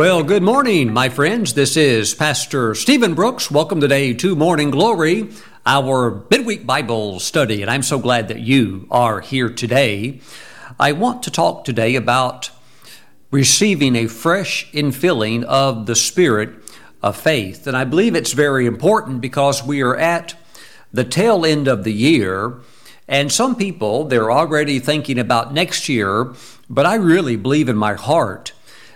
Well, good morning, my friends. This is Pastor Steven Brooks. Welcome today to Morning Glory, our midweek Bible study, and I'm so glad that you are here today. I want to talk today about receiving a fresh infilling of the Spirit of faith. And I believe it's very important because we are at the tail end of the year, and some people, they're already thinking about next year, but I really believe in my heart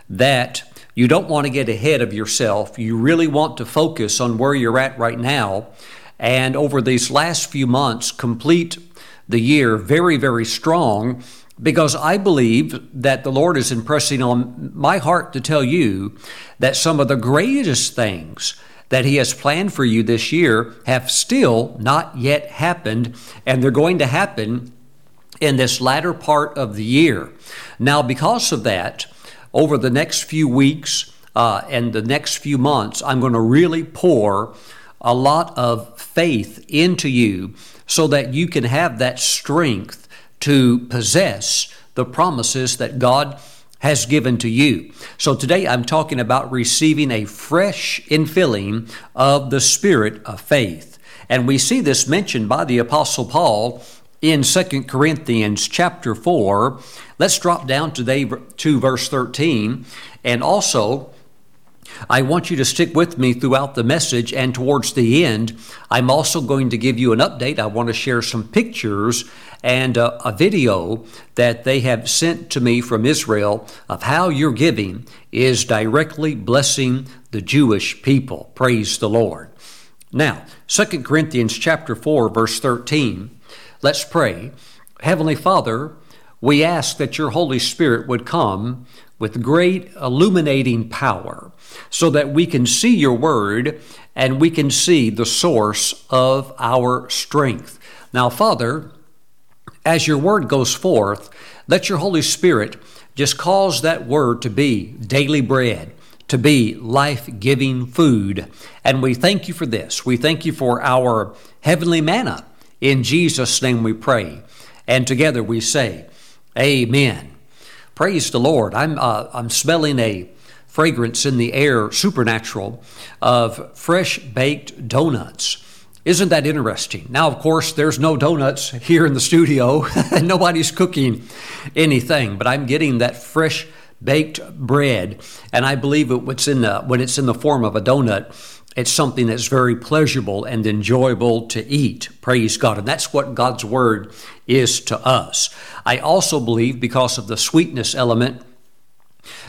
that you don't want to get ahead of yourself. You really want to focus on where you're at right now. And over these last few months, complete the year very, very strong because I believe that the Lord is impressing on my heart to tell you that some of the greatest things that He has planned for you this year have still not yet happened, and they're going to happen in this latter part of the year. Now, because of that, over the next few weeks uh, and the next few months, I'm going to really pour a lot of faith into you so that you can have that strength to possess the promises that God has given to you. So today I'm talking about receiving a fresh infilling of the spirit of faith. And we see this mentioned by the apostle Paul in 2 Corinthians chapter 4. Let's drop down today to verse 13. And also, I want you to stick with me throughout the message, and towards the end, I'm also going to give you an update. I want to share some pictures and a, a, video that they have sent to me from Israel of how your giving is directly blessing the Jewish people. Praise the Lord. Now, 2 Corinthians chapter 4 verse 13 Let's pray. Heavenly Father, we ask that your Holy Spirit would come with great illuminating power so that we can see your word and we can see the source of our strength. Now, Father, as your word goes forth, let your Holy Spirit just cause that word to be daily bread, to be life giving food. And we thank you for this. We thank you for our heavenly manna in Jesus' name we pray. And together we say, Amen. Praise the Lord. I'm, uh, I'm smelling a fragrance in the air, supernatural, of fresh baked donuts. Isn't that interesting? Now, of course, there's no donuts here in the studio, and nobody's cooking anything, but I'm getting that fresh baked bread, and I believe it, what's in the, when it's in the form of a donut, it's something that's very pleasurable and enjoyable to eat. Praise God. And that's what God's Word is to us. I also believe, because of the sweetness element,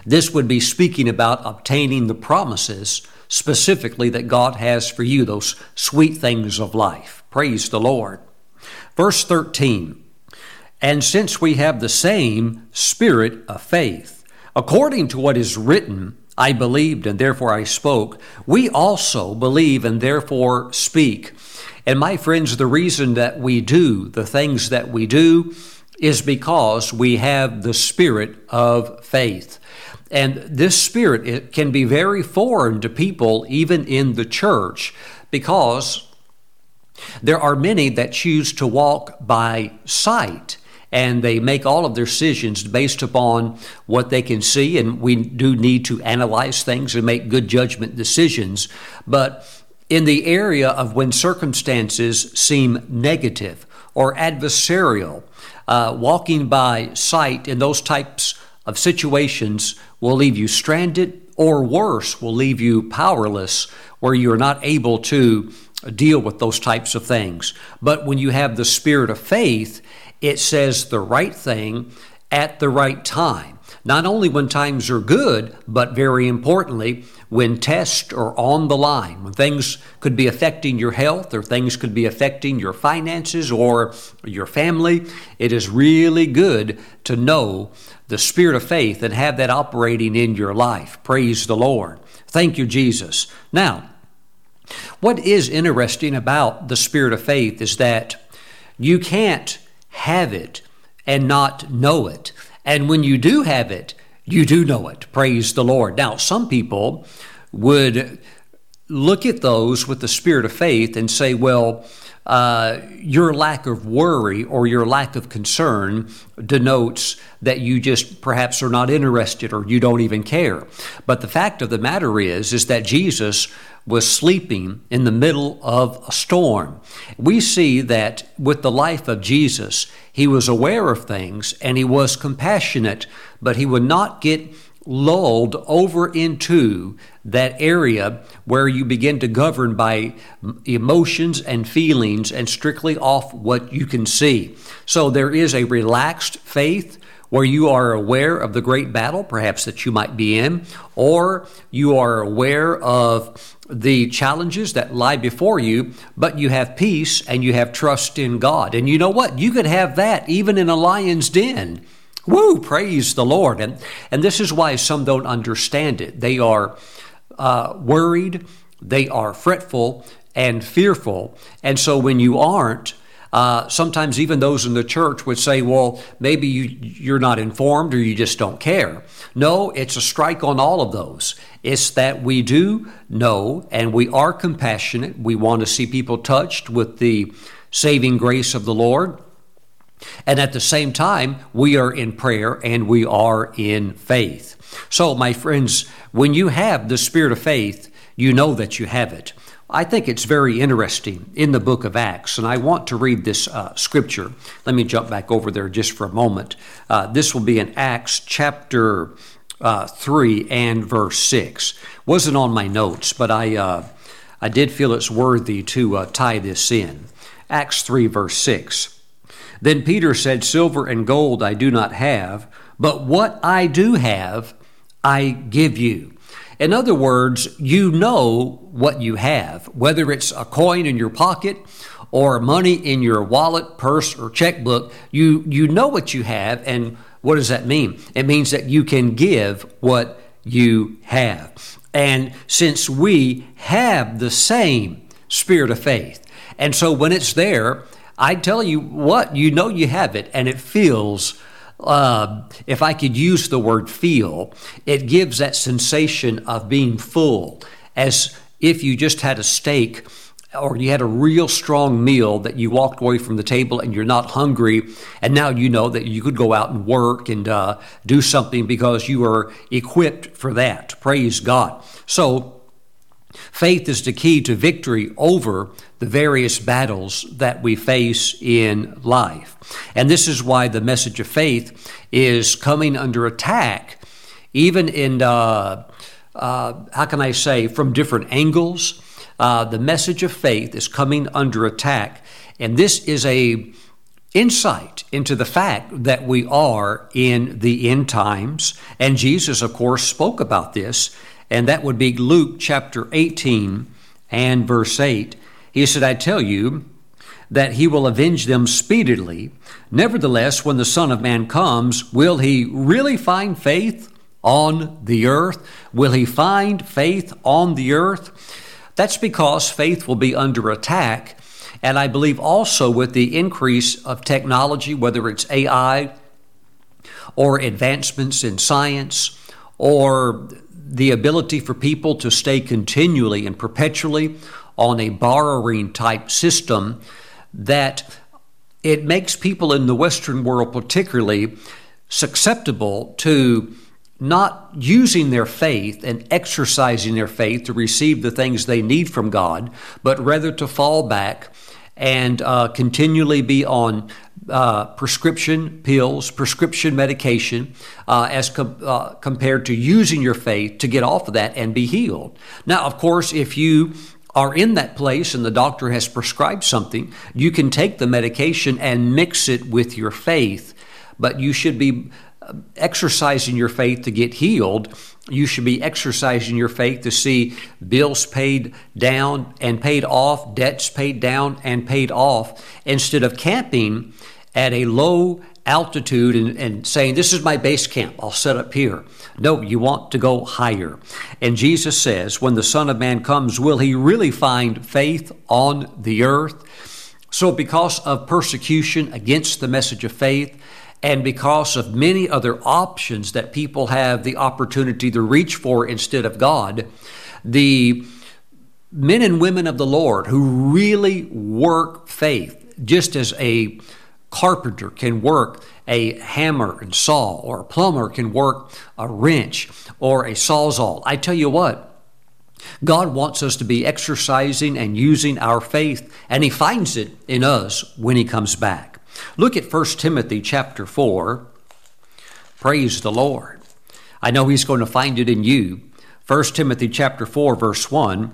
this would be speaking about obtaining the promises specifically that God has for you, those sweet things of life. Praise the Lord. Verse 13 And since we have the same spirit of faith, according to what is written, I believed and therefore I spoke. We also believe and therefore speak. And my friends, the reason that we do the things that we do is because we have the spirit of faith. And this spirit it can be very foreign to people, even in the church, because there are many that choose to walk by sight and they make all of their decisions based upon what they can see. And we do need to analyze things and make good judgment decisions. But in the area of when circumstances seem negative or adversarial, uh, walking by sight in those types of situations will leave you stranded, or worse, will leave you powerless, where you're not able to deal with those types of things. But when you have the spirit of faith, it says the right thing at the right time. Not only when times are good, but very importantly, when tests are on the line, when things could be affecting your health or things could be affecting your finances or your family, it is really good to know the spirit of faith and have that operating in your life. Praise the Lord. Thank you, Jesus. Now, what is interesting about the spirit of faith is that you can't have it and not know it. And when you do have it, you do know it. Praise the Lord. Now, some people would look at those with the spirit of faith and say, well, uh, your lack of worry or your lack of concern denotes that you just perhaps are not interested or you don't even care. But the fact of the matter is, is that Jesus was sleeping in the middle of a storm. We see that with the life of Jesus, he was aware of things and he was compassionate, but he would not get lulled over into that area where you begin to govern by emotions and feelings and strictly off what you can see. So there is a relaxed faith where you are aware of the great battle, perhaps that you might be in, or you are aware of the challenges that lie before you, but you have peace and you have trust in God. And you know what? You could have that even in a lion's den. Woo, praise the Lord. And, and this is why some don't understand it. They are uh, worried, they are fretful and fearful. And so when you aren't, uh, sometimes even those in the church would say, well, maybe you, you're not informed or you just don't care. No, it's a strike on all of those. It's that we do know and we are compassionate. We want to see people touched with the saving grace of the Lord. And at the same time, we are in prayer and we are in faith. So, my friends, when you have the spirit of faith, you know that you have it. I think it's very interesting in the book of Acts, and I want to read this uh, scripture. Let me jump back over there just for a moment. Uh, this will be in Acts chapter uh, 3 and verse 6. Wasn't on my notes, but I, uh, I did feel it's worthy to uh, tie this in. Acts 3, verse 6. Then Peter said, Silver and gold I do not have, but what I do have, I give you. In other words, you know what you have, whether it's a coin in your pocket or money in your wallet, purse, or checkbook, you, you know what you have. And what does that mean? It means that you can give what you have. And since we have the same spirit of faith, and so when it's there, I tell you what, you know you have it, and it feels. Uh, if I could use the word feel, it gives that sensation of being full, as if you just had a steak or you had a real strong meal that you walked away from the table and you're not hungry, and now you know that you could go out and work and uh, do something because you are equipped for that. Praise God. So, Faith is the key to victory over the various battles that we face in life. And this is why the message of faith is coming under attack, even in, uh, uh, how can I say, from different angles. Uh, the message of faith is coming under attack. And this is a insight into the fact that we are in the end times. And Jesus, of course, spoke about this and that would be Luke chapter 18 and verse 8. He said, I tell you that he will avenge them speedily. Nevertheless, when the Son of Man comes, will he really find faith on the earth? Will he find faith on the earth? That's because faith will be under attack. And I believe also with the increase of technology, whether it's AI or advancements in science or the ability for people to stay continually and perpetually on a borrowing type system that it makes people in the Western world particularly susceptible to not using their faith and exercising their faith to receive the things they need from God, but rather to fall back and uh, continually be on uh, prescription pills, prescription medication, uh, as com- uh, compared to using your faith to get off of that and be healed. Now, of course, if you are in that place and the doctor has prescribed something, you can take the medication and mix it with your faith, but you should be exercising your faith to get healed you should be exercising your faith to see bills paid down and paid off, debts paid down and paid off, instead of camping at a low altitude and, and, saying, This is my base camp, I'll set up here. No, you want to go higher. And Jesus says, When the Son of Man comes, will he really find faith on the earth? So, because of persecution against the message of faith, and because of many other options that people have the opportunity to reach for instead of God, the men and women of the Lord who really work faith, just as a carpenter can work a hammer and saw, or a plumber can work a wrench or a sawzall. I tell you what, God wants us to be exercising and using our faith, and He finds it in us when He comes back. Look at 1 Timothy chapter 4. Praise the Lord. I know He's going to find it in you. 1 Timothy chapter 4 verse 1.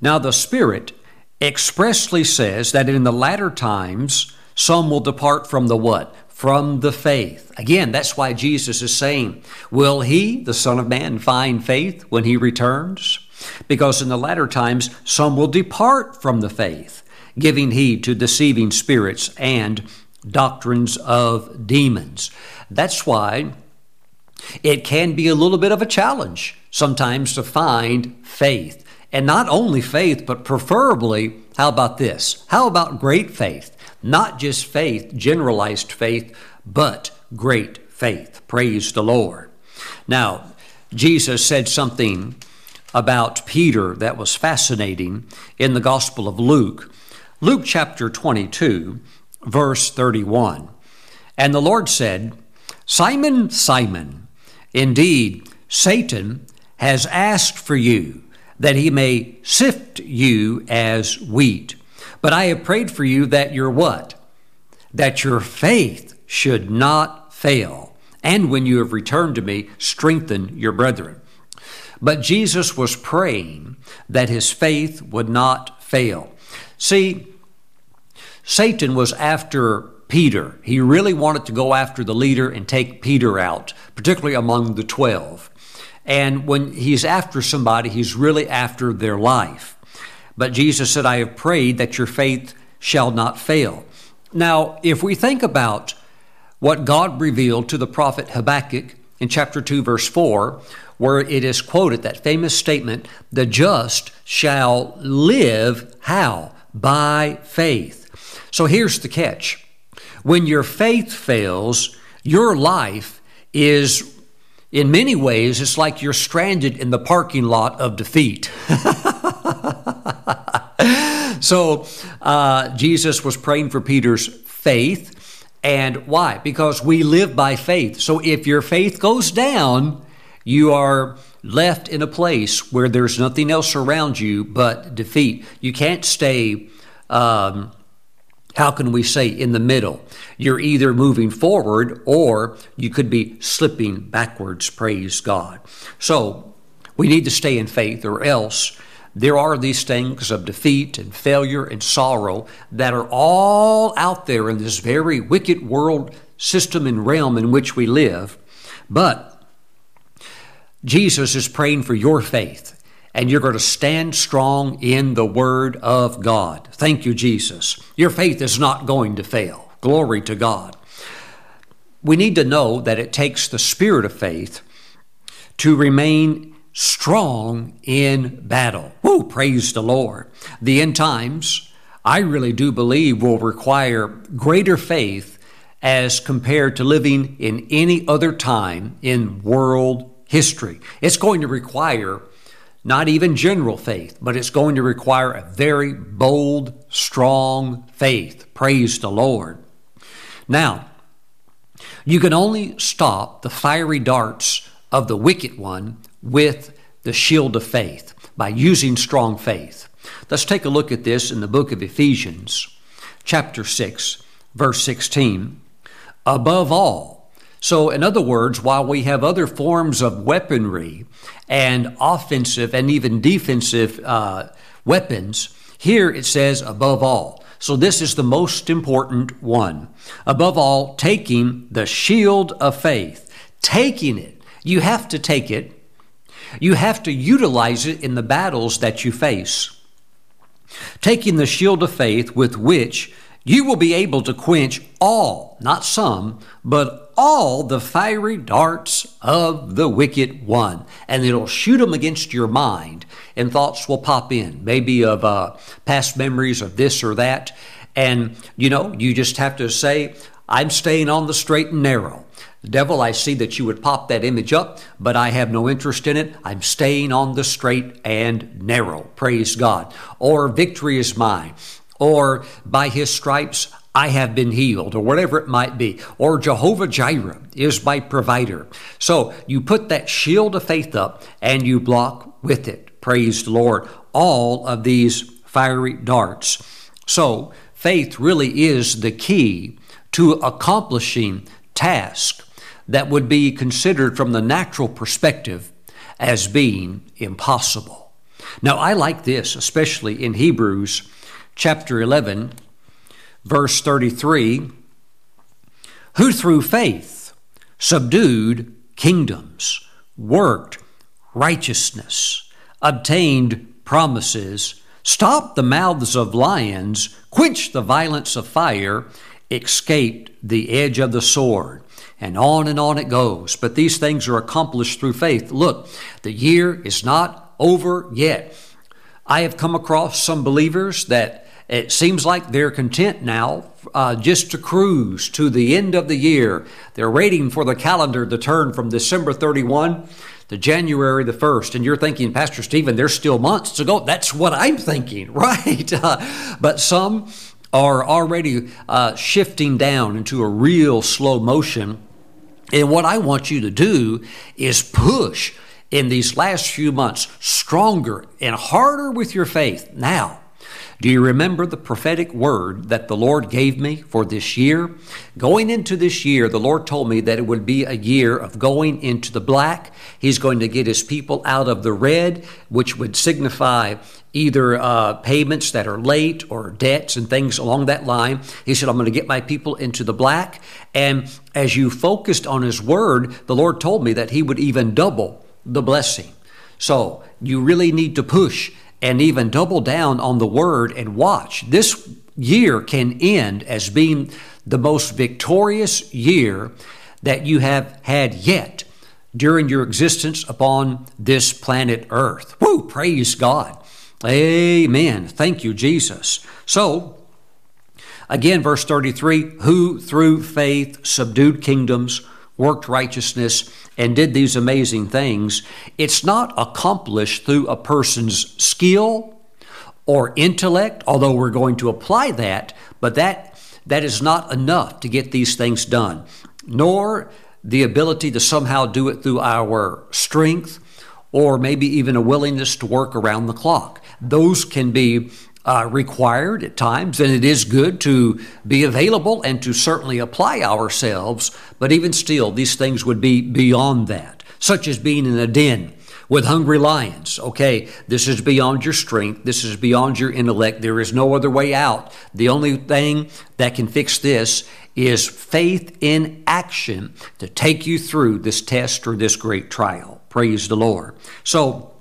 Now the Spirit expressly says that in the latter times some will depart from the what? From the faith. Again, that's why Jesus is saying, Will he, the Son of Man, find faith when he returns? Because in the latter times some will depart from the faith, giving heed to deceiving spirits and doctrines of demons. That's why it can be a little bit of a challenge sometimes to find faith. And not only faith, but preferably, how about this? How about great faith? Not just faith, generalized faith, but great faith. Praise the Lord. Now, Jesus said something about Peter that was fascinating in the Gospel of Luke. Luke chapter 22, verse 31. And the Lord said, Simon, Simon, indeed, Satan has asked for you that he may sift you as wheat. But I have prayed for you that your what? That your faith should not fail. And when you have returned to me, strengthen your brethren. But Jesus was praying that his faith would not fail. See, Satan was after Peter. He really wanted to go after the leader and take Peter out, particularly among the 12. And when he's after somebody, he's really after their life. But Jesus said, I have prayed that your faith shall not fail. Now, if we think about what God revealed to the prophet Habakkuk in chapter 2, verse 4, where it is quoted that famous statement, the just shall live how? By faith. So here's the catch. When your faith fails, your life is, in many ways, it's like you're stranded in the parking lot of defeat. so uh, Jesus was praying for Peter's faith. And why? Because we live by faith. So if your faith goes down, you are left in a place where there's nothing else around you but defeat. You can't stay, um, how can we say, in the middle. You're either moving forward or you could be slipping backwards, praise God. So we need to stay in faith, or else there are these things of defeat and failure and sorrow that are all out there in this very wicked world system and realm in which we live. But Jesus is praying for your faith, and you're going to stand strong in the Word of God. Thank you, Jesus. Your faith is not going to fail. Glory to God. We need to know that it takes the spirit of faith to remain strong in battle. Woo, praise the Lord. The end times, I really do believe, will require greater faith as compared to living in any other time in world history. It's going to require not even general faith, but it's going to require a very bold, strong faith. Praise the Lord. Now, you can only stop the fiery darts of the wicked one with the shield of faith by using strong faith. Let's take a look at this in the book of Ephesians, chapter 6, verse 16. Above all, so, in other words, while we have other forms of weaponry and offensive and even defensive uh, weapons, here it says above all. So, this is the most important one. Above all, taking the shield of faith. Taking it. You have to take it. You have to utilize it in the battles that you face. Taking the shield of faith with which you will be able to quench all, not some, but all the fiery darts of the wicked one. And it'll shoot them against your mind, and thoughts will pop in, maybe of uh, past memories of this or that. And, you know, you just have to say, I'm staying on the straight and narrow. Devil, I see that you would pop that image up, but I have no interest in it. I'm staying on the straight and narrow. Praise God. Or victory is mine. Or by his stripes I have been healed, or whatever it might be. Or Jehovah Jireh is my provider. So you put that shield of faith up and you block with it. Praise the Lord. All of these fiery darts. So faith really is the key to accomplishing tasks that would be considered from the natural perspective as being impossible. Now, I like this, especially in Hebrews chapter 11, verse 33 who through faith subdued kingdoms, worked righteousness, obtained promises, stopped the mouths of lions, quenched the violence of fire, escaped the edge of the sword. And on and on it goes. But these things are accomplished through faith. Look, the year is not over yet. I have come across some believers that it seems like they're content now uh, just to cruise to the end of the year. They're waiting for the calendar to turn from December 31 to January the 1st. And you're thinking, Pastor Steven, there's still months to go. That's what I'm thinking, right? Uh, but some are already uh, shifting down into a real slow motion and what I want you to do is push in these last few months stronger and harder with your faith. Now, do you remember the prophetic word that the Lord gave me for this year? Going into this year, the Lord told me that it would be a year of going into the black. He's going to get his people out of the red, which would signify either uh, payments that are late or debts and things along that line. He said, I'm going to get my people into the black. And as you focused on His word, the Lord told me that He would even double the blessing. So you really need to push and even double down on the word and watch. This year can end as being the most victorious year that you have had yet during your existence upon this planet Earth. Woo, praise God. Amen. Thank you, Jesus. So, again, verse 33 who through faith subdued kingdoms, worked righteousness, and did these amazing things. It's not accomplished through a person's skill or intellect, although we're going to apply that, but that, that is not enough to get these things done, nor the ability to somehow do it through our strength or maybe even a willingness to work around the clock. Those can be uh, required at times, and it is good to be available and to certainly apply ourselves, but even still, these things would be beyond that, such as being in a den with hungry lions. Okay, this is beyond your strength. This is beyond your intellect. There is no other way out. The only thing that can fix this is faith in action to take you through this test or this great trial. Praise the Lord. So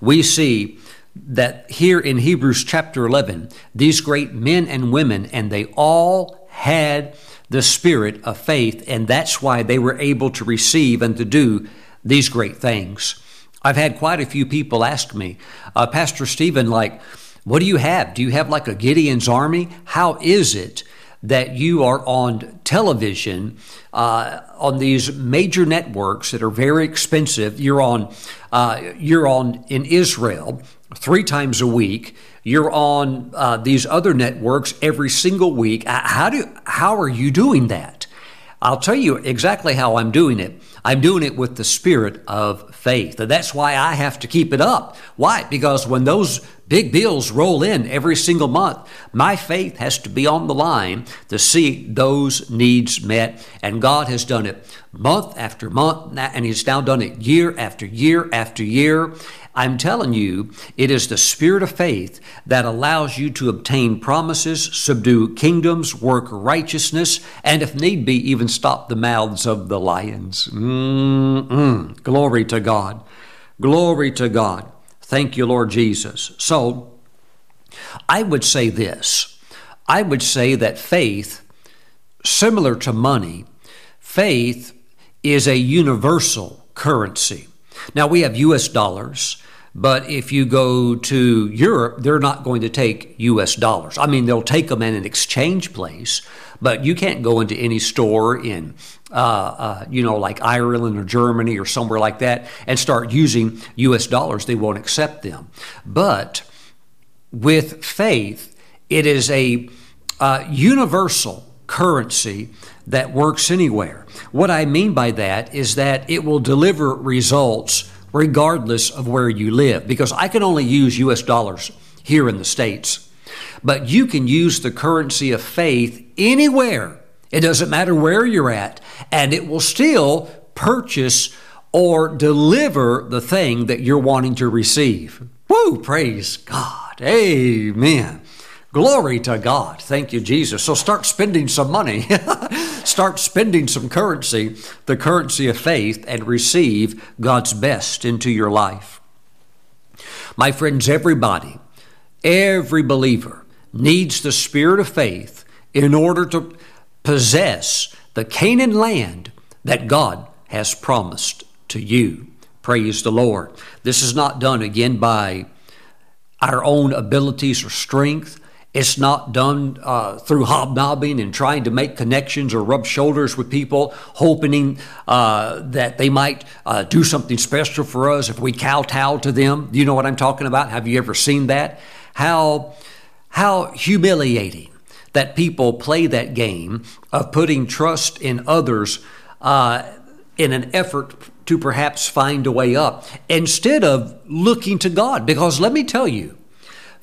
we see that here in Hebrews chapter 11, these great men and women, and they all had the spirit of faith, and that's why they were able to receive and to do these great things. I've had quite a few people ask me, uh, Pastor Steven, like, what do you have? Do you have like a Gideon's army? How is it that you are on television uh, on these major networks that are very expensive. You're on, uh, you're on in Israel three times a week. You're on uh, these other networks every single week. Uh, how do how are you doing that? I'll tell you exactly how I'm doing it. I'm doing it with the spirit of faith. And that's why I have to keep it up. Why? Because when those big bills roll in every single month, my faith has to be on the line to see those needs met. And God has done it month after month, and He's now done it year after year after year. I'm telling you, it is the spirit of faith that allows you to obtain promises, subdue kingdoms, work righteousness, and if need be, even stop the mouths of the lions. Mm-mm. Glory to God. Glory to God. Thank you, Lord Jesus. So, I would say this I would say that faith, similar to money, faith is a universal currency. Now, we have US dollars, But if you go to Europe, they're not going to take US dollars. I mean, they'll take them in an exchange place, but you can't go into any store in, uh, uh, you know, like Ireland or Germany or somewhere like that and start using US dollars. They won't accept them. But with faith, it is a uh, universal currency that works anywhere. What I mean by that is that it will deliver results regardless of where you live, because I can only use US dollars here in the States. But you can use the currency of faith anywhere. It doesn't matter where you're at, and it will still purchase or deliver the thing that you're wanting to receive. Woo! Praise God. Amen. Glory to God. Thank you, Jesus. So start spending some money. start spending some currency, the currency of faith, and receive God's best into your life. My friends, everybody, every believer needs the spirit of faith in order to possess the Canaan land that God has promised to you. Praise the Lord. This is not done again by our own abilities or strength. It's not done uh, through hobnobbing and trying to make connections or rub shoulders with people, hoping uh, that they might uh, do something special for us if we kowtow to them. You know what I'm talking about? Have you ever seen that? How, how humiliating that people play that game of putting trust in others uh, in an effort to perhaps find a way up instead of looking to God. Because let me tell you,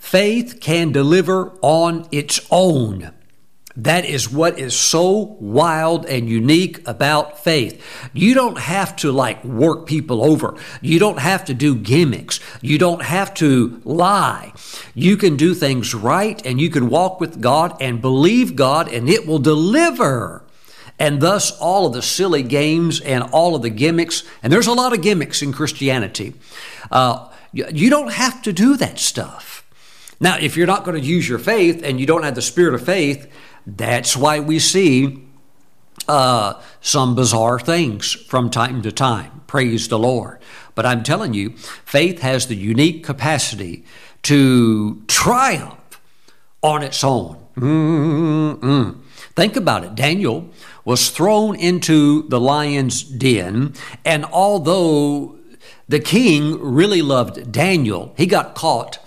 Faith can deliver on its own. That is what is so wild and unique about faith. You don't have to like work people over. You don't have to do gimmicks. You don't have to lie. You can do things right and you can walk with God and believe God and it will deliver. And thus, all of the silly games and all of the gimmicks, and there's a lot of gimmicks in Christianity, uh, you don't have to do that stuff. Now, if you're not going to use your faith and you don't have the spirit of faith, that's why we see uh, some bizarre things from time to time. Praise the Lord. But I'm telling you, faith has the unique capacity to triumph on its own. Mm-mm. Think about it. Daniel was thrown into the lion's den, and although the king really loved Daniel, he got caught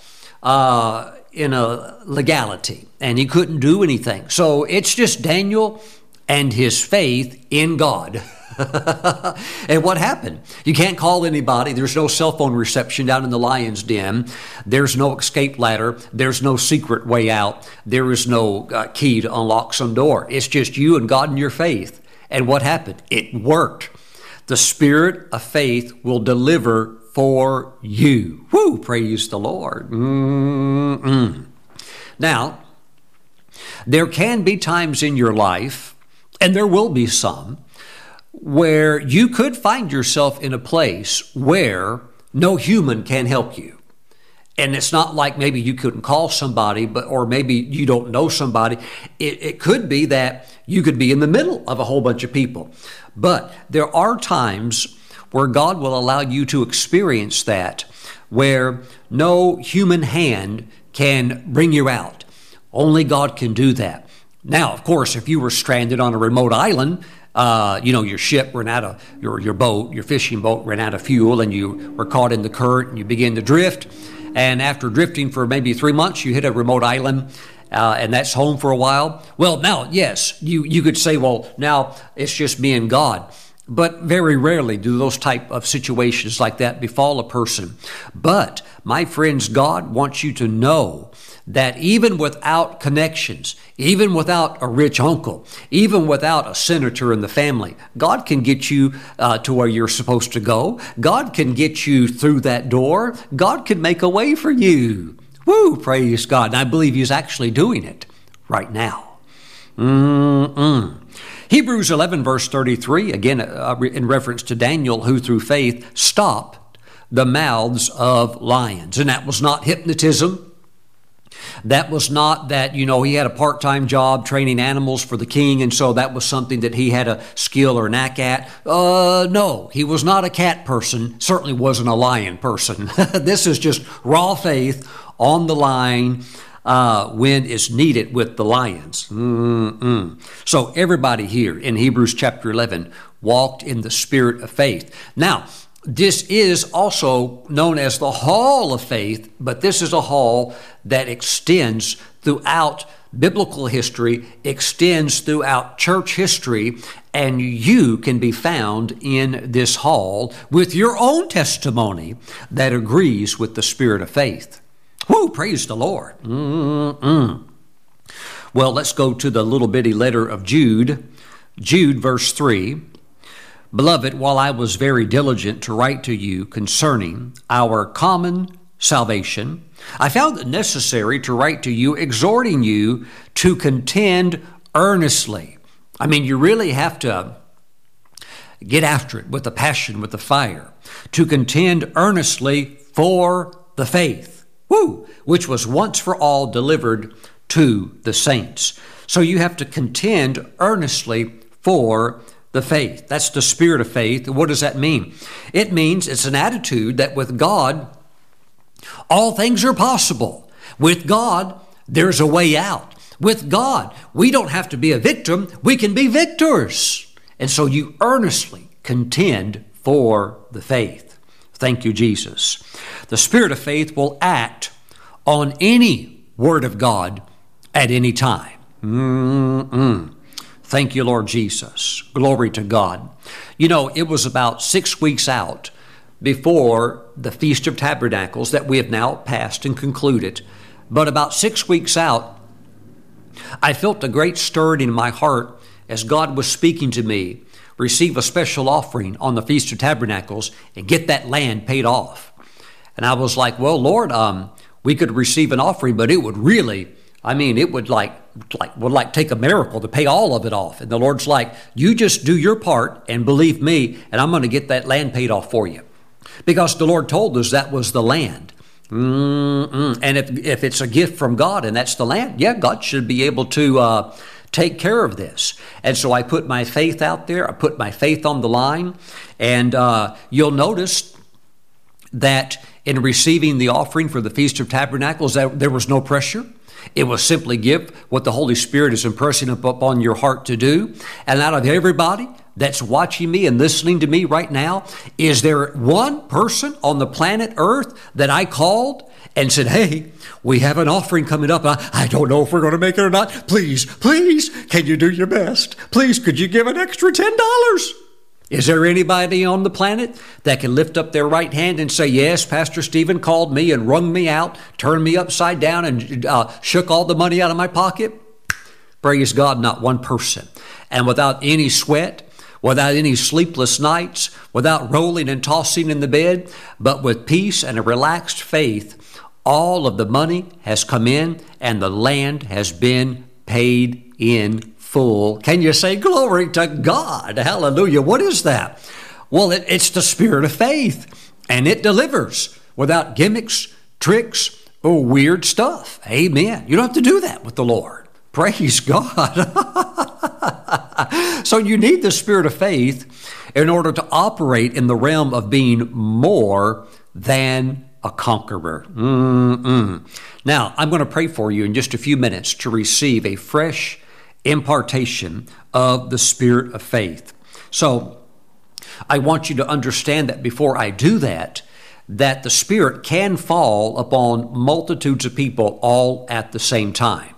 uh, in a legality, and he couldn't do anything. So it's just Daniel and his faith in God. and what happened? You can't call anybody. There's no cell phone reception down in the lion's den. There's no escape ladder. There's no secret way out. There is no uh, key to unlock some door. It's just you and God and your faith. And what happened? It worked. The spirit of faith will deliver for you. Woo! Praise the Lord. Mm-mm. Now, there can be times in your life, and there will be some, where you could find yourself in a place where no human can help you. And it's not like maybe you couldn't call somebody, but or maybe you don't know somebody. It, it could be that you could be in the middle of a whole bunch of people. But there are times where God will allow you to experience that, where no human hand can bring you out. Only God can do that. Now, of course, if you were stranded on a remote island, uh, you know, your ship ran out of, your, your boat, your fishing boat ran out of fuel, and you were caught in the current and you began to drift. And after drifting for maybe three months, you hit a remote island. Uh, and that's home for a while. Well, now, yes, you, you could say, well, now it's just me and God. But very rarely do those type of situations like that befall a person. But my friends, God wants you to know that even without connections, even without a rich uncle, even without a senator in the family, God can get you uh, to where you're supposed to go. God can get you through that door. God can make a way for you. Woo! Praise God. And I believe He's actually doing it right now. Mm-mm. Hebrews 11, verse 33, again uh, in reference to Daniel, who through faith stopped the mouths of lions. And that was not hypnotism. That was not that, you know, he had a part time job training animals for the king, and so that was something that he had a skill or knack at. Uh, no, he was not a cat person, certainly wasn't a lion person. this is just raw faith on the line. Uh, when it's needed with the lions. Mm-mm. So, everybody here in Hebrews chapter 11 walked in the spirit of faith. Now, this is also known as the hall of faith, but this is a hall that extends throughout biblical history, extends throughout church history, and you can be found in this hall with your own testimony that agrees with the spirit of faith. Whoo, praise the Lord. Mm-mm. Well, let's go to the little bitty letter of Jude. Jude, verse 3. Beloved, while I was very diligent to write to you concerning our common salvation, I found it necessary to write to you, exhorting you to contend earnestly. I mean, you really have to get after it with the passion, with the fire, to contend earnestly for the faith, woo, which was once for all delivered to the saints. So you have to contend earnestly for the faith. That's the spirit of faith. What does that mean? It means it's an attitude that with God, all things are possible. With God, there's a way out. With God, we don't have to be a victim, we can be victors. And so you earnestly contend for the faith. Thank you, Jesus. The spirit of faith will act on any word of God at any time. Mm-mm. Thank you, Lord Jesus. Glory to God. You know, it was about six weeks out before the Feast of Tabernacles that we have now passed and concluded. But about six weeks out, I felt a great stirring in my heart as God was speaking to me receive a special offering on the Feast of Tabernacles and get that land paid off. And I was like, well, Lord, um, we could receive an offering, but it would really I mean, it would like like would like take a miracle to pay all of it off. And the Lord's like, you just do your part and believe me, and I'm going to get that land paid off for you, because the Lord told us that was the land. Mm-mm. And if if it's a gift from God and that's the land, yeah, God should be able to. Uh, take care of this. And so I put my faith out there. I put my faith on the line. And uh, you'll notice that in receiving the offering for the Feast of Tabernacles, there was no pressure. It was simply give what the Holy Spirit is impressing upon your heart to do. And out of everybody that's watching me and listening to me right now, is there one person on the planet Earth that I called and said, Hey, we have an offering coming up. I, I don't know if we're going to make it or not. Please, please, can you do your best? Please, could you give an extra $10? Is there anybody on the planet that can lift up their right hand and say, Yes, Pastor Steven called me and wrung me out, turned me upside down, and uh, shook all the money out of my pocket? Praise God, not one person. And without any sweat, without any sleepless nights, without rolling and tossing in the bed, but with peace and a relaxed faith, all of the money has come in and the land has been paid in full. Can you say glory to God? Hallelujah. What is that? Well, it, it's the spirit of faith, and it delivers without gimmicks, tricks, or weird stuff. Amen. You don't have to do that with the Lord. Praise God. so you need the spirit of faith in order to operate in the realm of being more than a conqueror. Mm-mm. Now, I'm going to pray for you in just a few minutes to receive a fresh impartation of the spirit of faith. So, I want you to understand that before I do that, that the Spirit can fall upon multitudes of people all at the same time.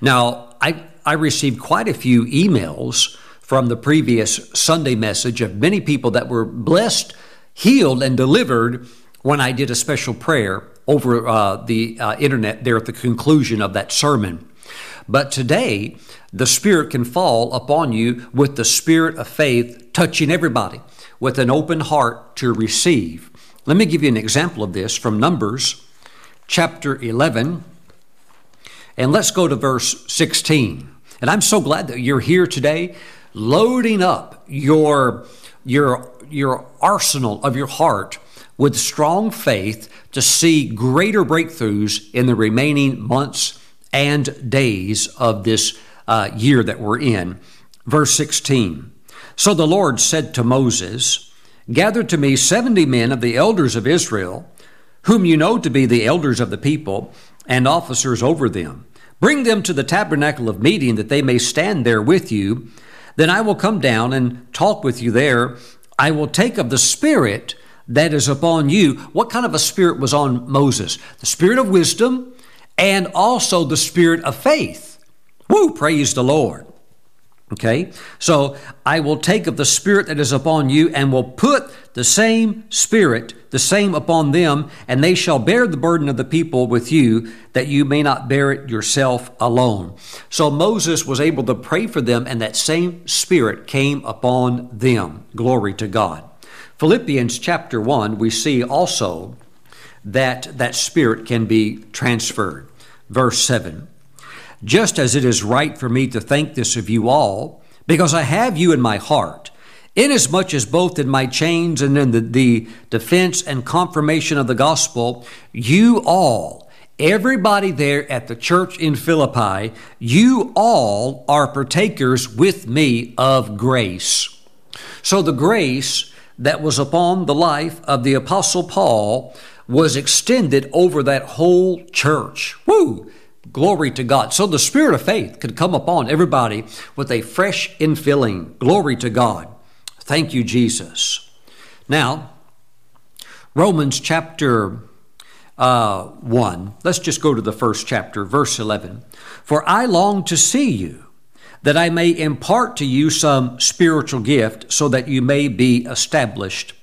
Now, I, I received quite a few emails from the previous Sunday message of many people that were blessed, healed, and delivered when I did a special prayer over uh, the uh, internet there at the conclusion of that sermon. But today, the Spirit can fall upon you with the spirit of faith, touching everybody with an open heart to receive. Let me give you an example of this from Numbers chapter 11. And let's go to verse 16. And I'm so glad that you're here today, loading up your, your, your arsenal of your heart with strong faith to see greater breakthroughs in the remaining months and days of this uh, year that we're in. Verse 16 So the Lord said to Moses, Gather to me seventy men of the elders of Israel, whom you know to be the elders of the people, and officers over them. Bring them to the tabernacle of meeting, that they may stand there with you. Then I will come down and talk with you there. I will take of the Spirit that is upon you. What kind of a spirit was on Moses? The spirit of wisdom and also the spirit of faith. Woo, praise the Lord. Okay, so I will take of the Spirit that is upon you and will put the same Spirit, the same upon them, and they shall bear the burden of the people with you, that you may not bear it yourself alone. So Moses was able to pray for them, and that same Spirit came upon them. Glory to God. Philippians chapter 1, we see also that that Spirit can be transferred. Verse 7 just as it is right for me to think this of you all, because I have you in my heart, inasmuch as both in my chains and in the, the defense and confirmation of the gospel, you all, everybody there at the church in Philippi, you all are partakers with me of grace. So the grace that was upon the life of the Apostle Paul was extended over that whole church. Woo! Glory to God. So the spirit of faith could come upon everybody with a fresh infilling. Glory to God. Thank you, Jesus. Now, Romans chapter uh, 1, let's just go to the first chapter, verse 11. For I long to see you, that I may impart to you some spiritual gift, so that you may be established.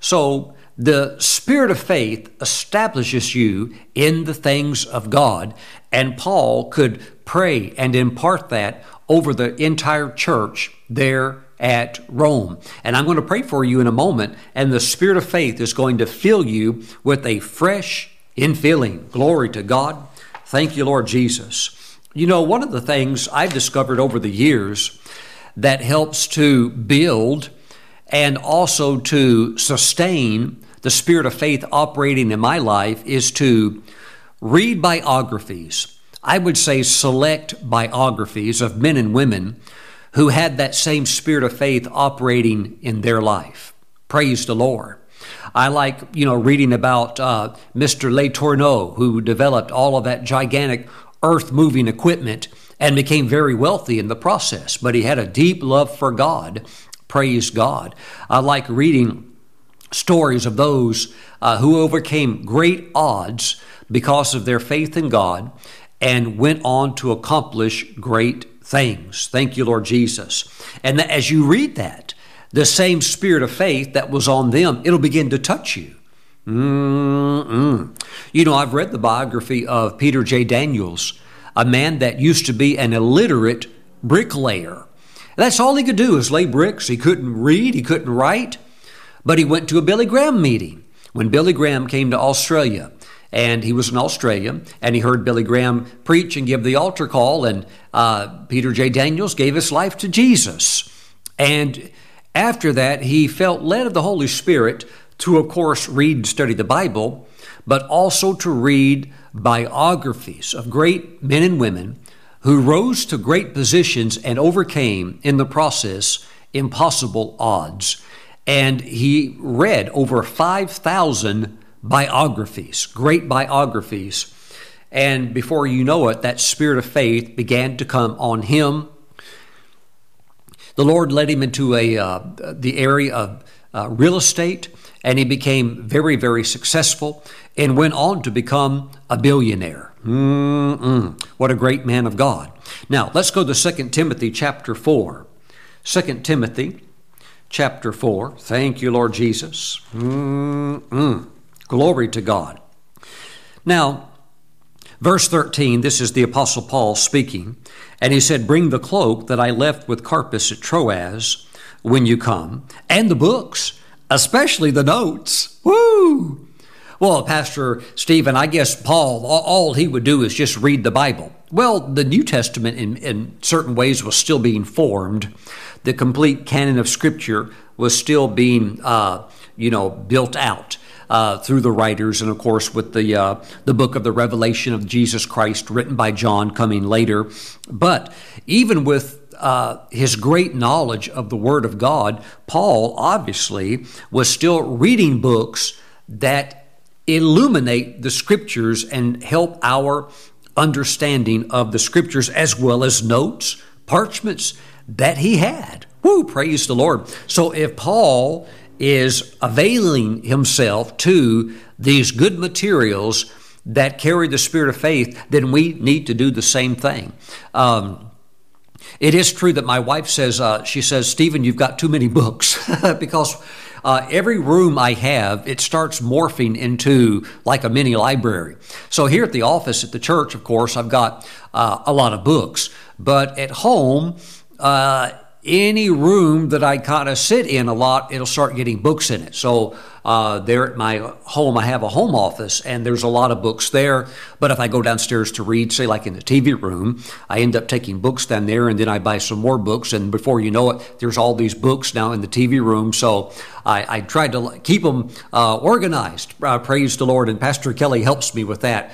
So, the spirit of faith establishes you in the things of God, and Paul could pray and impart that over the entire church there at Rome. And I'm going to pray for you in a moment, and the spirit of faith is going to fill you with a fresh infilling. Glory to God. Thank you, Lord Jesus. You know, one of the things I've discovered over the years that helps to build and also to sustain the spirit of faith operating in my life is to read biographies. I would say select biographies of men and women who had that same spirit of faith operating in their life. Praise the Lord. I like, you know, reading about uh, Mr. LeTourneau, who developed all of that gigantic earth moving equipment and became very wealthy in the process. But he had a deep love for God. Praise God. I like reading stories of those uh, who overcame great odds because of their faith in God and went on to accomplish great things. Thank you, Lord Jesus. And as you read that, the same spirit of faith that was on them, it'll begin to touch you. Mm-mm. You know, I've read the biography of Peter J. Daniels, a man that used to be an illiterate bricklayer. That's all he could do is lay bricks. He couldn't read, he couldn't write. But he went to a Billy Graham meeting when Billy Graham came to Australia. And he was in Australia, and he heard Billy Graham preach and give the altar call. And uh, Peter J. Daniels gave his life to Jesus. And after that, he felt led of the Holy Spirit to, of course, read and study the Bible, but also to read biographies of great men and women who rose to great positions and overcame, in the process, impossible odds and he read over 5,000 biographies, great biographies. And before you know it, that spirit of faith began to come on him. The Lord led him into a, uh, the area of uh, real estate, and he became very, very successful and went on to become a billionaire. Mm-mm. What a great man of God. Now, let's go to 2 Timothy chapter 4. 2 Timothy chapter 4. Thank you, Lord Jesus. Mm-mm. Glory to God. Now, verse 13, this is the Apostle Paul speaking, and he said, Bring the cloak that I left with Carpus at Troas when you come, and the books, especially the notes. Woo! Well, Pastor Steven, I guess Paul, all he would do is just read the Bible. Well, the New Testament, in, in certain ways, was still being formed the complete canon of Scripture was still being, uh, you know, built out. uh, through the writers, and of course with the uh, the book of the Revelation of Jesus Christ, written by John, coming later. But even with uh, his great knowledge of the Word of God, Paul obviously was still reading books that illuminate the Scriptures and help our understanding of the Scriptures, as well as notes, parchments that he had. Woo, praise the Lord. So if Paul is availing himself to these good materials that carry the spirit of faith, then we need to do the same thing. Um, it is true that my wife says, uh, she says, Steven, you've got too many books because uh, every room I have, it starts morphing into like a mini library. So here at the office at the church, of course, I've got uh, a lot of books, but at home, uh, any room that I kind of sit in a lot, it'll start getting books in it. So uh, there at my home, I have a home office, and there's a lot of books there. But if I go downstairs to read, say like in the TV room, I end up taking books down there, and then I buy some more books, and before you know it, there's all these books now in the TV room. So I, I tried to keep them uh, organized. Uh, praise the Lord, and Pastor Kelly helps me with that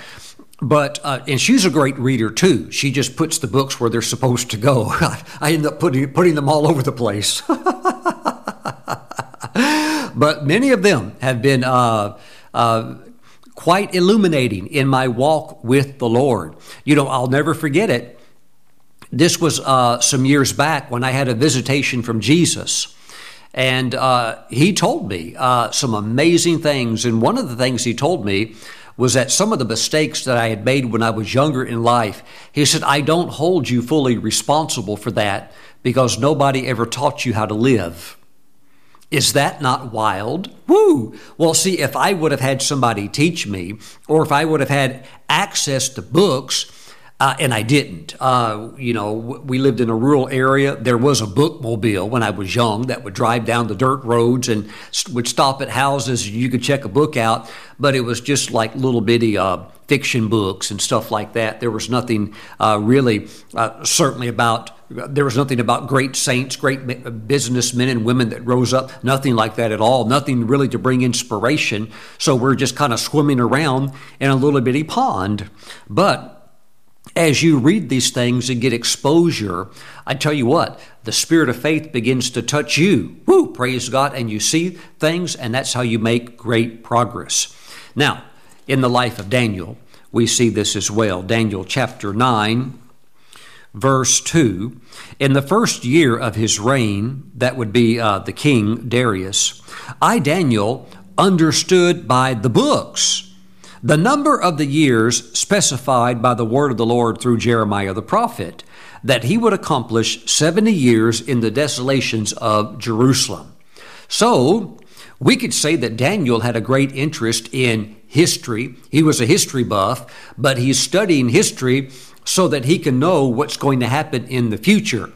but uh, and she's a great reader too. She just puts the books where they're supposed to go. I end up putting putting them all over the place. but many of them have been uh, uh, quite illuminating in my walk with the Lord. You know, I'll never forget it. This was uh, some years back when I had a visitation from Jesus. And uh, he told me uh, some amazing things. And one of the things he told me was that some of the mistakes that I had made when I was younger in life, he said, I don't hold you fully responsible for that because nobody ever taught you how to live. Is that not wild? Woo! Well, see, if I would have had somebody teach me, or if I would have had access to books, uh, and I didn't. Uh, you know, we lived in a rural area. There was a bookmobile when I was young that would drive down the dirt roads and would stop at houses. You could check a book out, but it was just like little bitty uh, fiction books and stuff like that. There was nothing uh, really, uh, certainly about. There was nothing about great saints, great businessmen and women that rose up. Nothing like that at all. Nothing really to bring inspiration. So we're just kind of swimming around in a little bitty pond. But as you read these things and get exposure, I tell you what, the spirit of faith begins to touch you. Woo, praise God, and you see things, and that's how you make great progress. Now, in the life of Daniel, we see this as well. Daniel chapter 9, verse 2. In the first year of his reign, that would be uh, the king Darius, I, Daniel, understood by the books the number of the years specified by the word of the Lord through Jeremiah the prophet, that he would accomplish 70 years in the desolations of Jerusalem. So, we could say that Daniel had a great interest in history. He was a history buff, but he's studying history so that he can know what's going to happen in the future.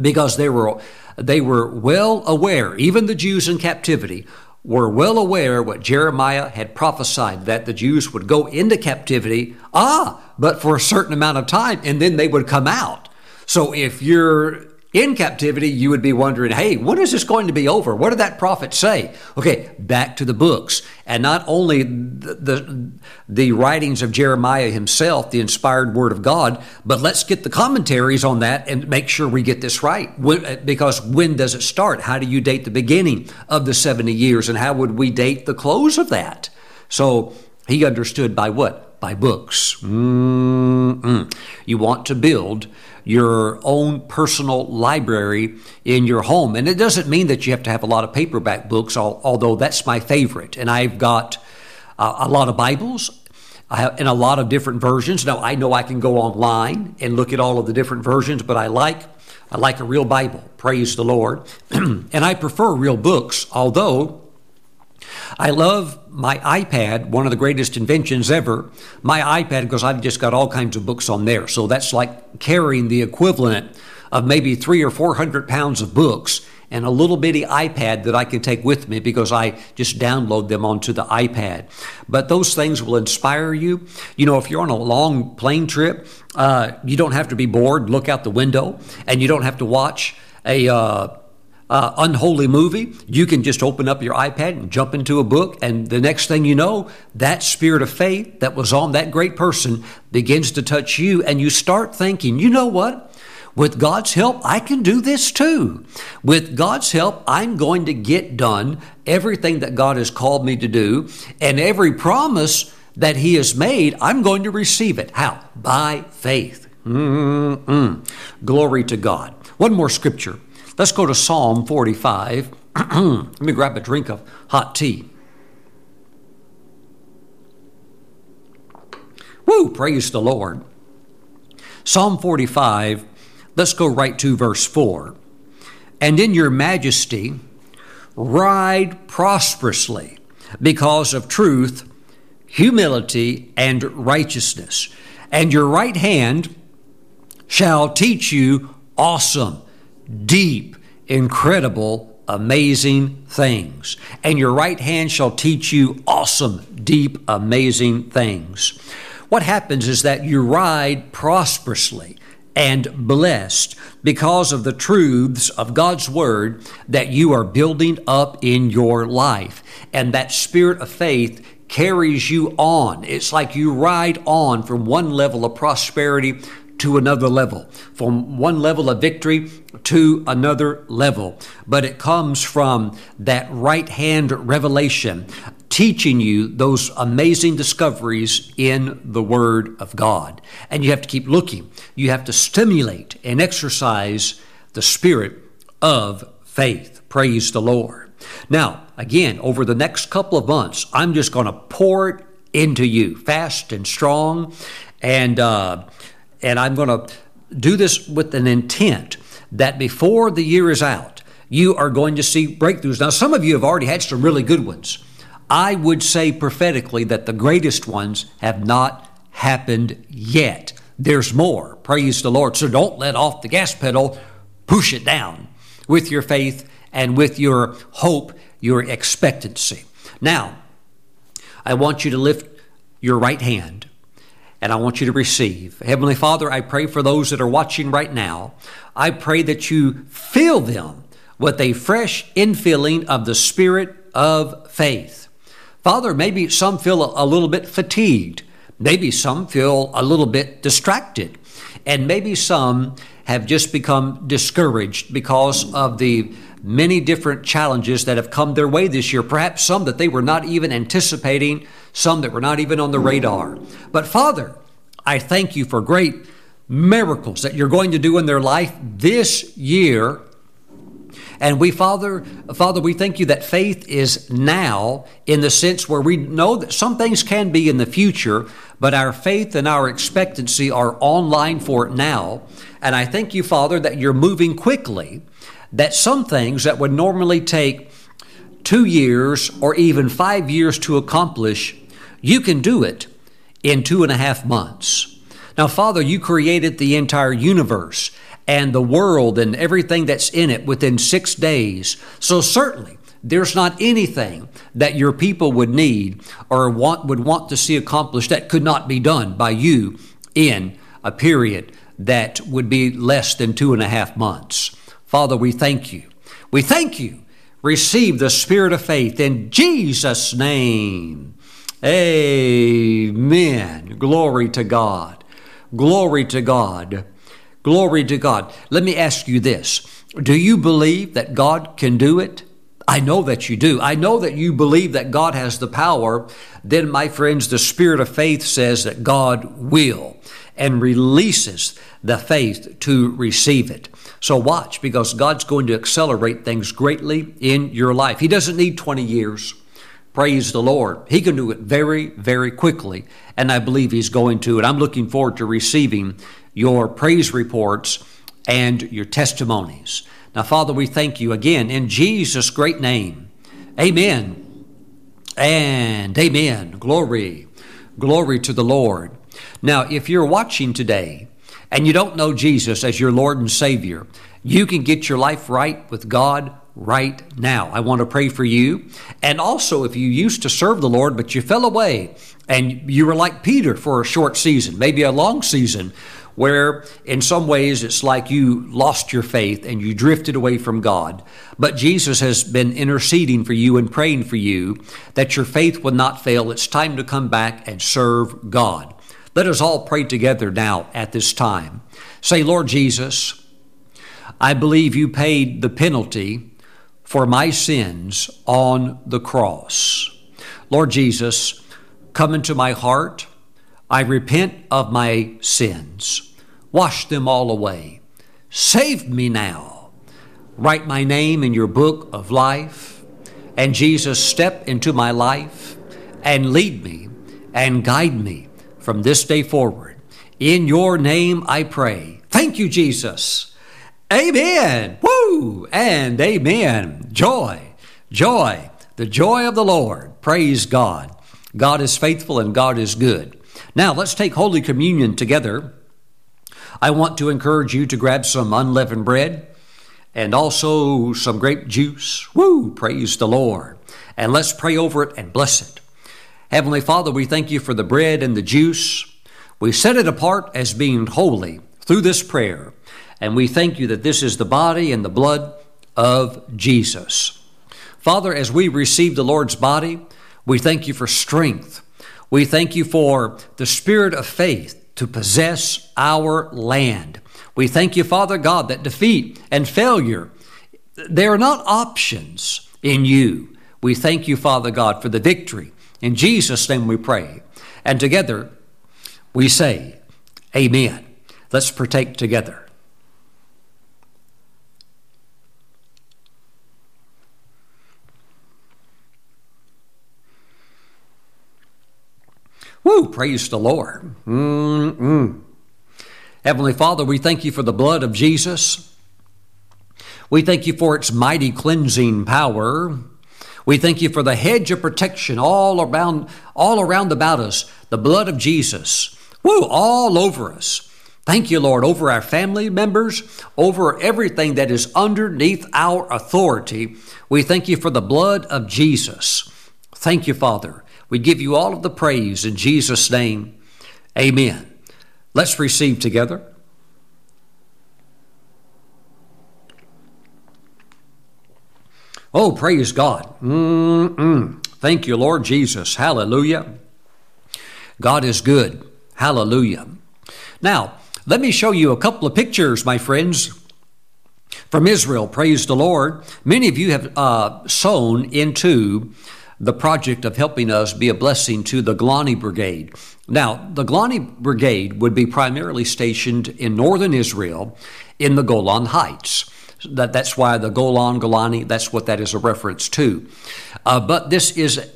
Because they were they were well aware, even the Jews in captivity, were well aware what Jeremiah had prophesied that the Jews would go into captivity, ah, but for a certain amount of time, and then they would come out. So if you're in captivity, you would be wondering, hey, when is this going to be over? What did that prophet say? Okay, back to the books. And not only the, the, the, writings of Jeremiah himself, the inspired word of God, but let's get the commentaries on that and make sure we get this right. When, uh, because when does it start? How do you date the beginning of the 70 years? And how would we date the close of that? So he understood by what? By books. Mm-mm. You want to build your own personal library in your home. And it doesn't mean that you have to have a lot of paperback books, although that's my favorite. And I've got uh, a lot of Bibles in a lot of different versions. Now, I know I can go online and look at all of the different versions, but I like I like a real Bible. Praise the Lord. and I prefer real books, although I love my iPad, one of the greatest inventions ever. My iPad, because I've just got all kinds of books on there. So that's like carrying the equivalent of maybe three or four hundred pounds of books and a little bitty iPad that I can take with me because I just download them onto the iPad. But those things will inspire you. You know, if you're on a long plane trip, uh, you don't have to be bored, look out the window, and you don't have to watch a uh, uh, unholy movie, you can just open up your iPad and jump into a book, and the next thing you know, that spirit of faith that was on that great person begins to touch you, and you start thinking, you know what? With God's help, I can do this too. With God's help, I'm going to get done everything that God has called me to do, and every promise that He has made, I'm going to receive it. How? By faith. Mm-mm. Glory to God. One more scripture. Let's go to Psalm 45. Let me grab a drink of hot tea. Woo, praise the Lord. Psalm 45, let's go right to verse 4. And in your majesty, ride prosperously because of truth, humility, and righteousness. And your right hand shall teach you awesome, deep, incredible, amazing things. And your right hand shall teach you awesome, deep, amazing things. What happens is that you ride prosperously and blessed because of the truths of God's Word that you are building up in your life. And that spirit of faith carries you on. It's like you ride on from one level of prosperity to another level, from one level of victory to another level. But it comes from that right hand revelation teaching you those amazing discoveries in the Word of God. And you have to keep looking. You have to stimulate and exercise the spirit of faith. Praise the Lord. Now, again, over the next couple of months, I'm just going to pour it into you fast and strong. And uh, and I'm going to do this with an intent that before the year is out, you are going to see breakthroughs. Now, some of you have already had some really good ones. I would say prophetically that the greatest ones have not happened yet. There's more. Praise the Lord. So don't let off the gas pedal, push it down with your faith and with your hope, your expectancy. Now, I want you to lift your right hand and I want you to receive. Heavenly Father, I pray for those that are watching right now. I pray that you fill them with a fresh infilling of the spirit of faith. Father, maybe some feel a little bit fatigued. Maybe some feel a little bit distracted. And maybe some have just become discouraged because of the many different challenges that have come their way this year, perhaps some that they were not even anticipating, some that were not even on the radar. But Father, I thank you for great miracles that you're going to do in their life this year. And we, Father, Father, we thank you that faith is now in the sense where we know that some things can be in the future, but our faith and our expectancy are online for it now. And I thank you, Father, that you're moving quickly that some things that would normally take two years or even five years to accomplish, you can do it in two and a half months. Now, Father, you created the entire universe and the world and everything that's in it within six days. So, certainly, there's not anything that your people would need or want, would want to see accomplished that could not be done by you in a period that would be less than two and a half months. Father, we thank you. We thank you. Receive the spirit of faith in Jesus' name. Amen. Glory to God. Glory to God. Glory to God. Let me ask you this Do you believe that God can do it? I know that you do. I know that you believe that God has the power. Then, my friends, the spirit of faith says that God will and releases the faith to receive it. So watch because God's going to accelerate things greatly in your life. He doesn't need 20 years. Praise the Lord. He can do it very, very quickly. And I believe He's going to. And I'm looking forward to receiving your praise reports and your testimonies. Now, Father, we thank you again in Jesus' great name. Amen. And amen. Glory. Glory to the Lord. Now, if you're watching today and you don't know Jesus as your Lord and Savior, you can get your life right with God right now. I want to pray for you. And also, if you used to serve the Lord, but you fell away and you were like Peter for a short season, maybe a long season, where in some ways it's like you lost your faith and you drifted away from God. But Jesus has been interceding for you and praying for you that your faith would not fail. It's time to come back and serve God. Let us all pray together now at this time. Say, Lord Jesus, I believe you paid the penalty for my sins on the cross. Lord Jesus, come into my heart. I repent of my sins. Wash them all away. Save me now. Write my name in your book of life. And Jesus, step into my life and lead me and guide me from this day forward. In your name I pray. Thank you, Jesus. Amen. Woo! And amen. Joy, joy, the joy of the Lord. Praise God. God is faithful and God is good. Now, let's take Holy Communion together. I want to encourage you to grab some unleavened bread and also some grape juice. Woo! Praise the Lord. And let's pray over it and bless it. Heavenly Father, we thank you for the bread and the juice. We set it apart as being holy through this prayer. And we thank you that this is the body and the blood of Jesus. Father, as we receive the Lord's body, we thank you for strength. We thank you for the spirit of faith to possess our land. We thank you, Father God, that defeat and failure, they are not options in you. We thank you, Father God, for the victory. In Jesus' name we pray. And together we say, Amen. Let's partake together. Woo, praise the Lord. Mm-mm. Heavenly Father, we thank you for the blood of Jesus. We thank you for its mighty cleansing power. We thank you for the hedge of protection all around, all around about us, the blood of Jesus. Woo, all over us. Thank you, Lord, over our family members, over everything that is underneath our authority. We thank you for the blood of Jesus. Thank you, Father. We give you all of the praise in Jesus' name. Amen. Let's receive together. Oh, praise God. Mm-mm. Thank you, Lord Jesus. Hallelujah. God is good. Hallelujah. Now, let me show you a couple of pictures, my friends, from Israel. Praise the Lord. Many of you have uh, sown into the project of helping us be a blessing to the Golani Brigade. Now, the Golani Brigade would be primarily stationed in northern Israel in the Golan Heights. That, that's why the Golan, Golani, that's what that is a reference to. Uh, but this is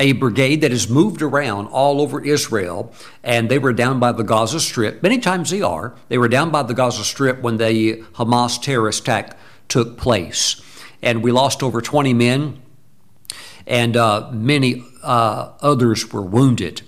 a brigade that has moved around all over Israel, and they were down by the Gaza Strip. Many times they are. They were down by the Gaza Strip when the Hamas terrorist attack took place. And we lost over 20 men and uh, many uh, others were wounded.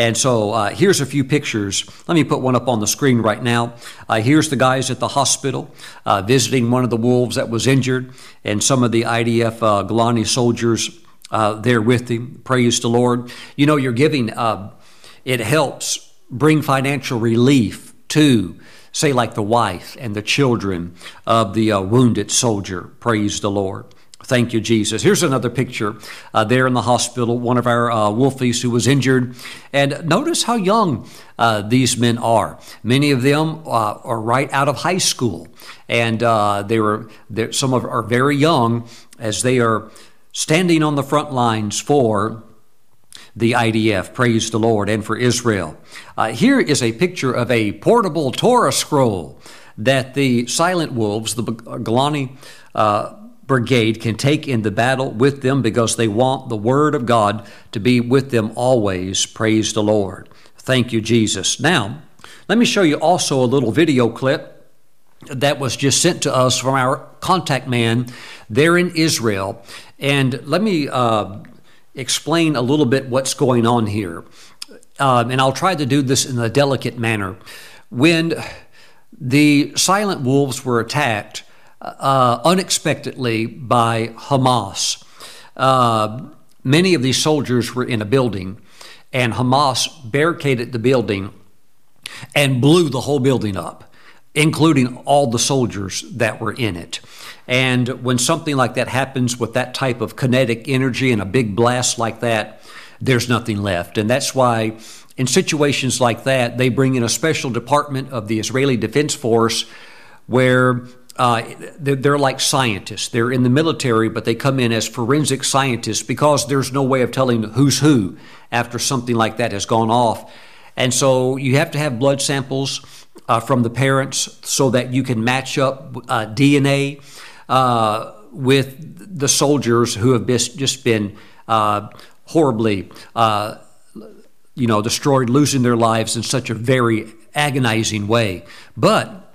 And so uh, here's a few pictures. Let me put one up on the screen right now. Uh, here's the guys at the hospital uh, visiting one of the wolves that was injured, and some of the IDF uh, Golani soldiers uh, there with him. Praise the Lord. You know, you're giving, uh, it helps bring financial relief to, say, like the wife and the children of the wounded soldier. Praise the Lord. Thank you, Jesus. Here's another picture uh, there in the hospital, one of our uh, wolfies who was injured. And notice how young uh, these men are. Many of them uh, are right out of high school, and uh, they were some of are very young as they are standing on the front lines for the IDF. Praise the Lord, and for Israel. Uh, here is a picture of a portable Torah scroll that the silent wolves, the Golani brigade can take in the battle with them because they want the Word of God to be with them always. Praise the Lord. Thank you, Jesus. Now, let me show you also a little video clip that was just sent to us from our contact man there in Israel. And let me uh, explain a little bit what's going on here. Um, and I'll try to do this in a delicate manner. When the silent wolves were attacked, uh, unexpectedly by Hamas. Uh, many of these soldiers were in a building, and Hamas barricaded the building and blew the whole building up, including all the soldiers that were in it. And when something like that happens with that type of kinetic energy and a big blast like that, there's nothing left. And that's why, in situations like that, they bring in a special department of the Israeli Defense Force where uh, they're, like scientists. They're in the military, but they come in as forensic scientists because there's no way of telling who's who after something like that has gone off. And so you have to have blood samples uh, from the parents so that you can match up uh, DNA uh, with the soldiers who have just been uh, horribly, uh, you know, destroyed, losing their lives in such a very agonizing way. But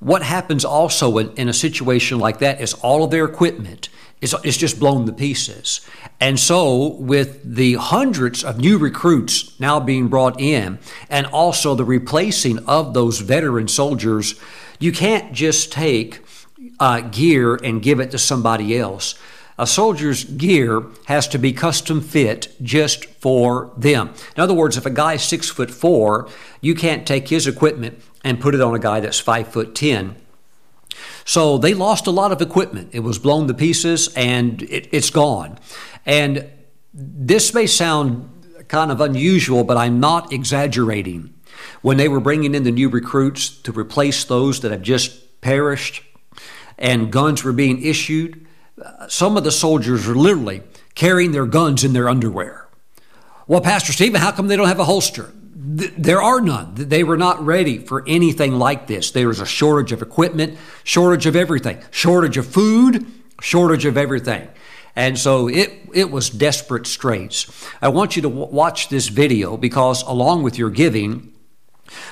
what happens also in, in, a situation like that is all of their equipment is, is just blown to pieces. And so, with the hundreds of new recruits now being brought in, and also the replacing of those veteran soldiers, you can't just take uh, gear and give it to somebody else. A soldier's gear has to be custom fit just for them. In other words, if a guy's six foot four, you can't take his equipment and put it on a guy that's five foot ten. So they lost a lot of equipment. It was blown to pieces and it, it's gone. And this may sound kind of unusual, but I'm not exaggerating. When they were bringing in the new recruits to replace those that have just perished, and guns were being issued, some of the soldiers were literally carrying their guns in their underwear. Well, Pastor Steven, how come they don't have a holster? There are none. They were not ready for anything like this. There was a shortage of equipment, shortage of everything, shortage of food, shortage of everything. And so it, it was desperate straits. I want you to w- watch this video because, along with your giving,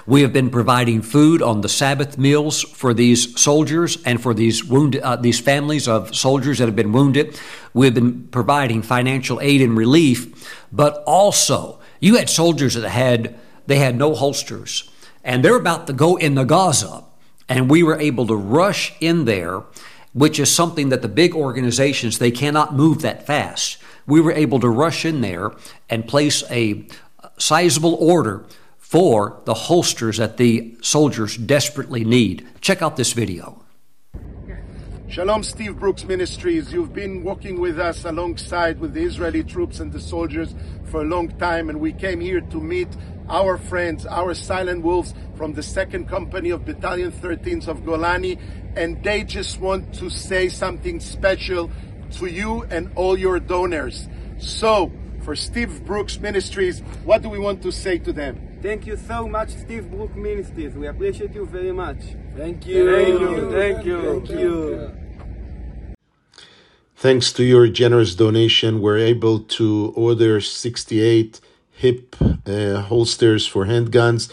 we have been providing food on the Sabbath meals for these soldiers and for these wounded, uh, these families of soldiers that have been wounded. We've been providing financial aid and relief, but also you had soldiers that had they had no holsters, and they're about to go in the Gaza, and we were able to rush in there, which is something that the big organizations they cannot move that fast. We were able to rush in there and place a sizable order for the holsters that the soldiers desperately need. Check out this video. Shalom, Steve Brooks Ministries. You've been working with us alongside with the Israeli troops and the soldiers for a long time, and we came here to meet our friends, our silent wolves from the second company of Battalion 13th of Golani, and they just want to say something special to you and all your donors. So, for Steve Brooks Ministries, what do we want to say to them? Thank you so much, Steve Brooks Ministries. We appreciate you very much. Thank you. Thank you. Thank you. Thank you. Thanks to your generous donation, we're able to order 68 hip uh, holsters for handguns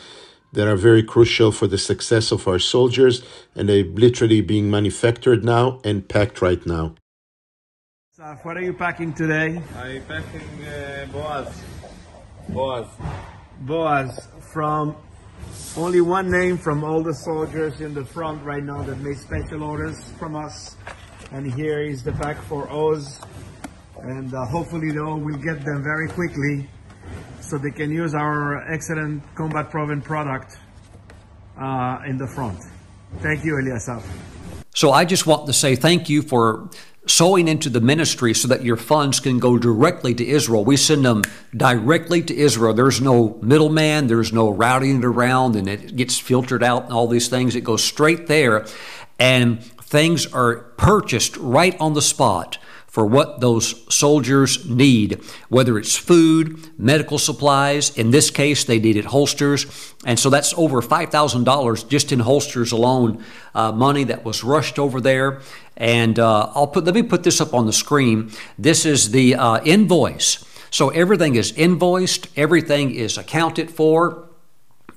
that are very crucial for the success of our soldiers, and they're literally being manufactured now and packed right now. Saf, what are you packing today? I'm packing uh, Boaz. Boaz. Boaz from only one name from all the soldiers in the front right now that made special orders from us. And here is the pack for Oz. And uh, hopefully though we'll get them very quickly so they can use our excellent combat proven product uh, in the front. Thank you, Eliasaf. So I just want to say thank you for sowing into the ministry so that your funds can go directly to Israel. We send them directly to Israel. There's no middleman, there's no routing it around and it gets filtered out and all these things. It goes straight there and things are purchased right on the spot for what those soldiers need, whether it's food, medical supplies. In this case, they needed holsters. And so that's over $5,000 just in holsters alone, uh, money that was rushed over there. And uh, I'll put, let me put this up on the screen. This is the uh, invoice. So everything is invoiced, everything is accounted for.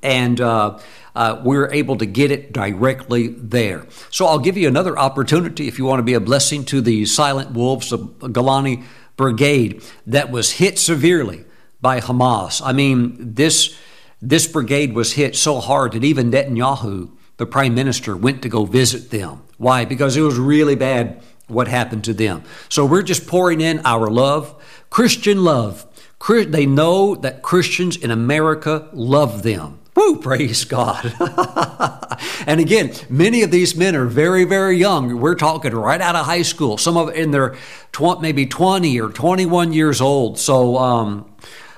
And uh, uh, we're able to get it directly there. So I'll give you another opportunity if you want to be a blessing to the Silent Wolves of Golani Brigade that was hit severely by Hamas. I mean, this this brigade was hit so hard that even Netanyahu, the prime minister, went to go visit them. Why? Because it was really bad what happened to them. So we're just pouring in our love, Christian love. They know that Christians in America love them. Woo, praise God. and again, many of these men are very, very young. We're talking right out of high school, some of in their tw- maybe 20 or 21 years old. So, um,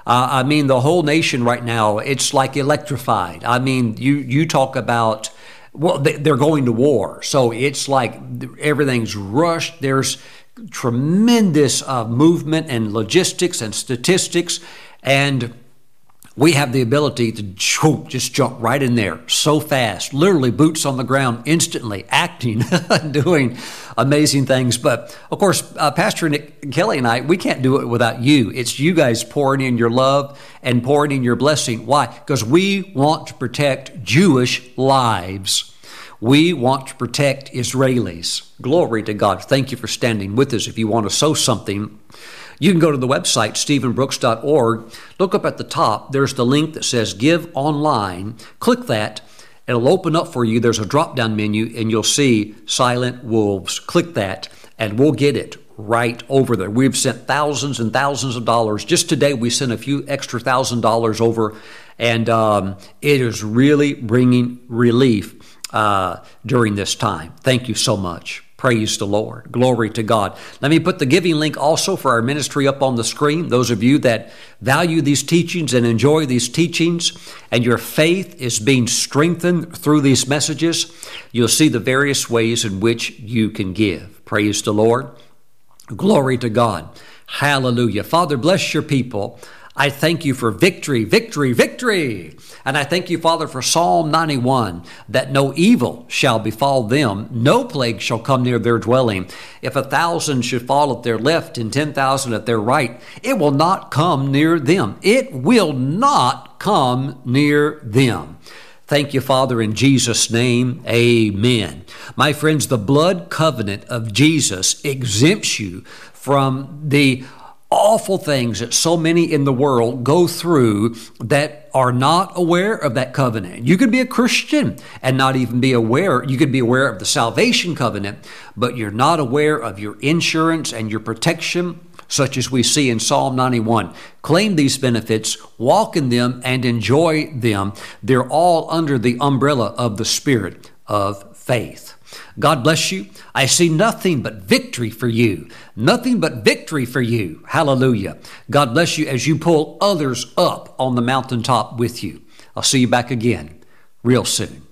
uh, I mean, the whole nation right now, it's like electrified. I mean, you, you talk about, well, they're going to war. So it's like everything's rushed. There's tremendous uh, movement and logistics and statistics. And we have the ability to just jump right in there so fast, literally boots on the ground instantly, acting, doing amazing things. But of course, uh, Pastor Nick Kelly and I, we can't do it without you. It's you guys pouring in your love and pouring in your blessing. Why? Because we want to protect Jewish lives. We want to protect Israelis. Glory to God. Thank you for standing with us. If you want to sow something, you can go to the website, stevenbrooks.org. Look up at the top. There's the link that says Give Online. Click that. It'll open up for you. There's a drop down menu, and you'll see Silent Wolves. Click that, and we'll get it right over there. We've sent thousands and thousands of dollars. Just today, we sent a few extra thousand dollars over, and um, it is really bringing relief uh, during this time. Thank you so much. Praise the Lord. Glory to God. Let me put the giving link also for our ministry up on the screen. Those of you that value these teachings and enjoy these teachings, and your faith is being strengthened through these messages, you'll see the various ways in which you can give. Praise the Lord. Glory to God. Hallelujah. Father, bless your people. I thank you for victory, victory, victory. And I thank you, Father, for Psalm 91 that no evil shall befall them, no plague shall come near their dwelling. If a thousand should fall at their left and 10,000 at their right, it will not come near them. It will not come near them. Thank you, Father, in Jesus' name. Amen. My friends, the blood covenant of Jesus exempts you from the awful things that so many in the world go through that are not aware of that covenant. You could be a Christian and not even be aware. You could be aware of the salvation covenant, but you're not aware of your insurance and your protection, such as we see in Psalm 91. Claim these benefits, walk in them, and enjoy them. They're all under the umbrella of the Spirit of faith. God bless you. I see nothing but victory for you. Nothing but victory for you. Hallelujah. God bless you as you pull others up on the mountaintop with you. I'll see you back again real soon.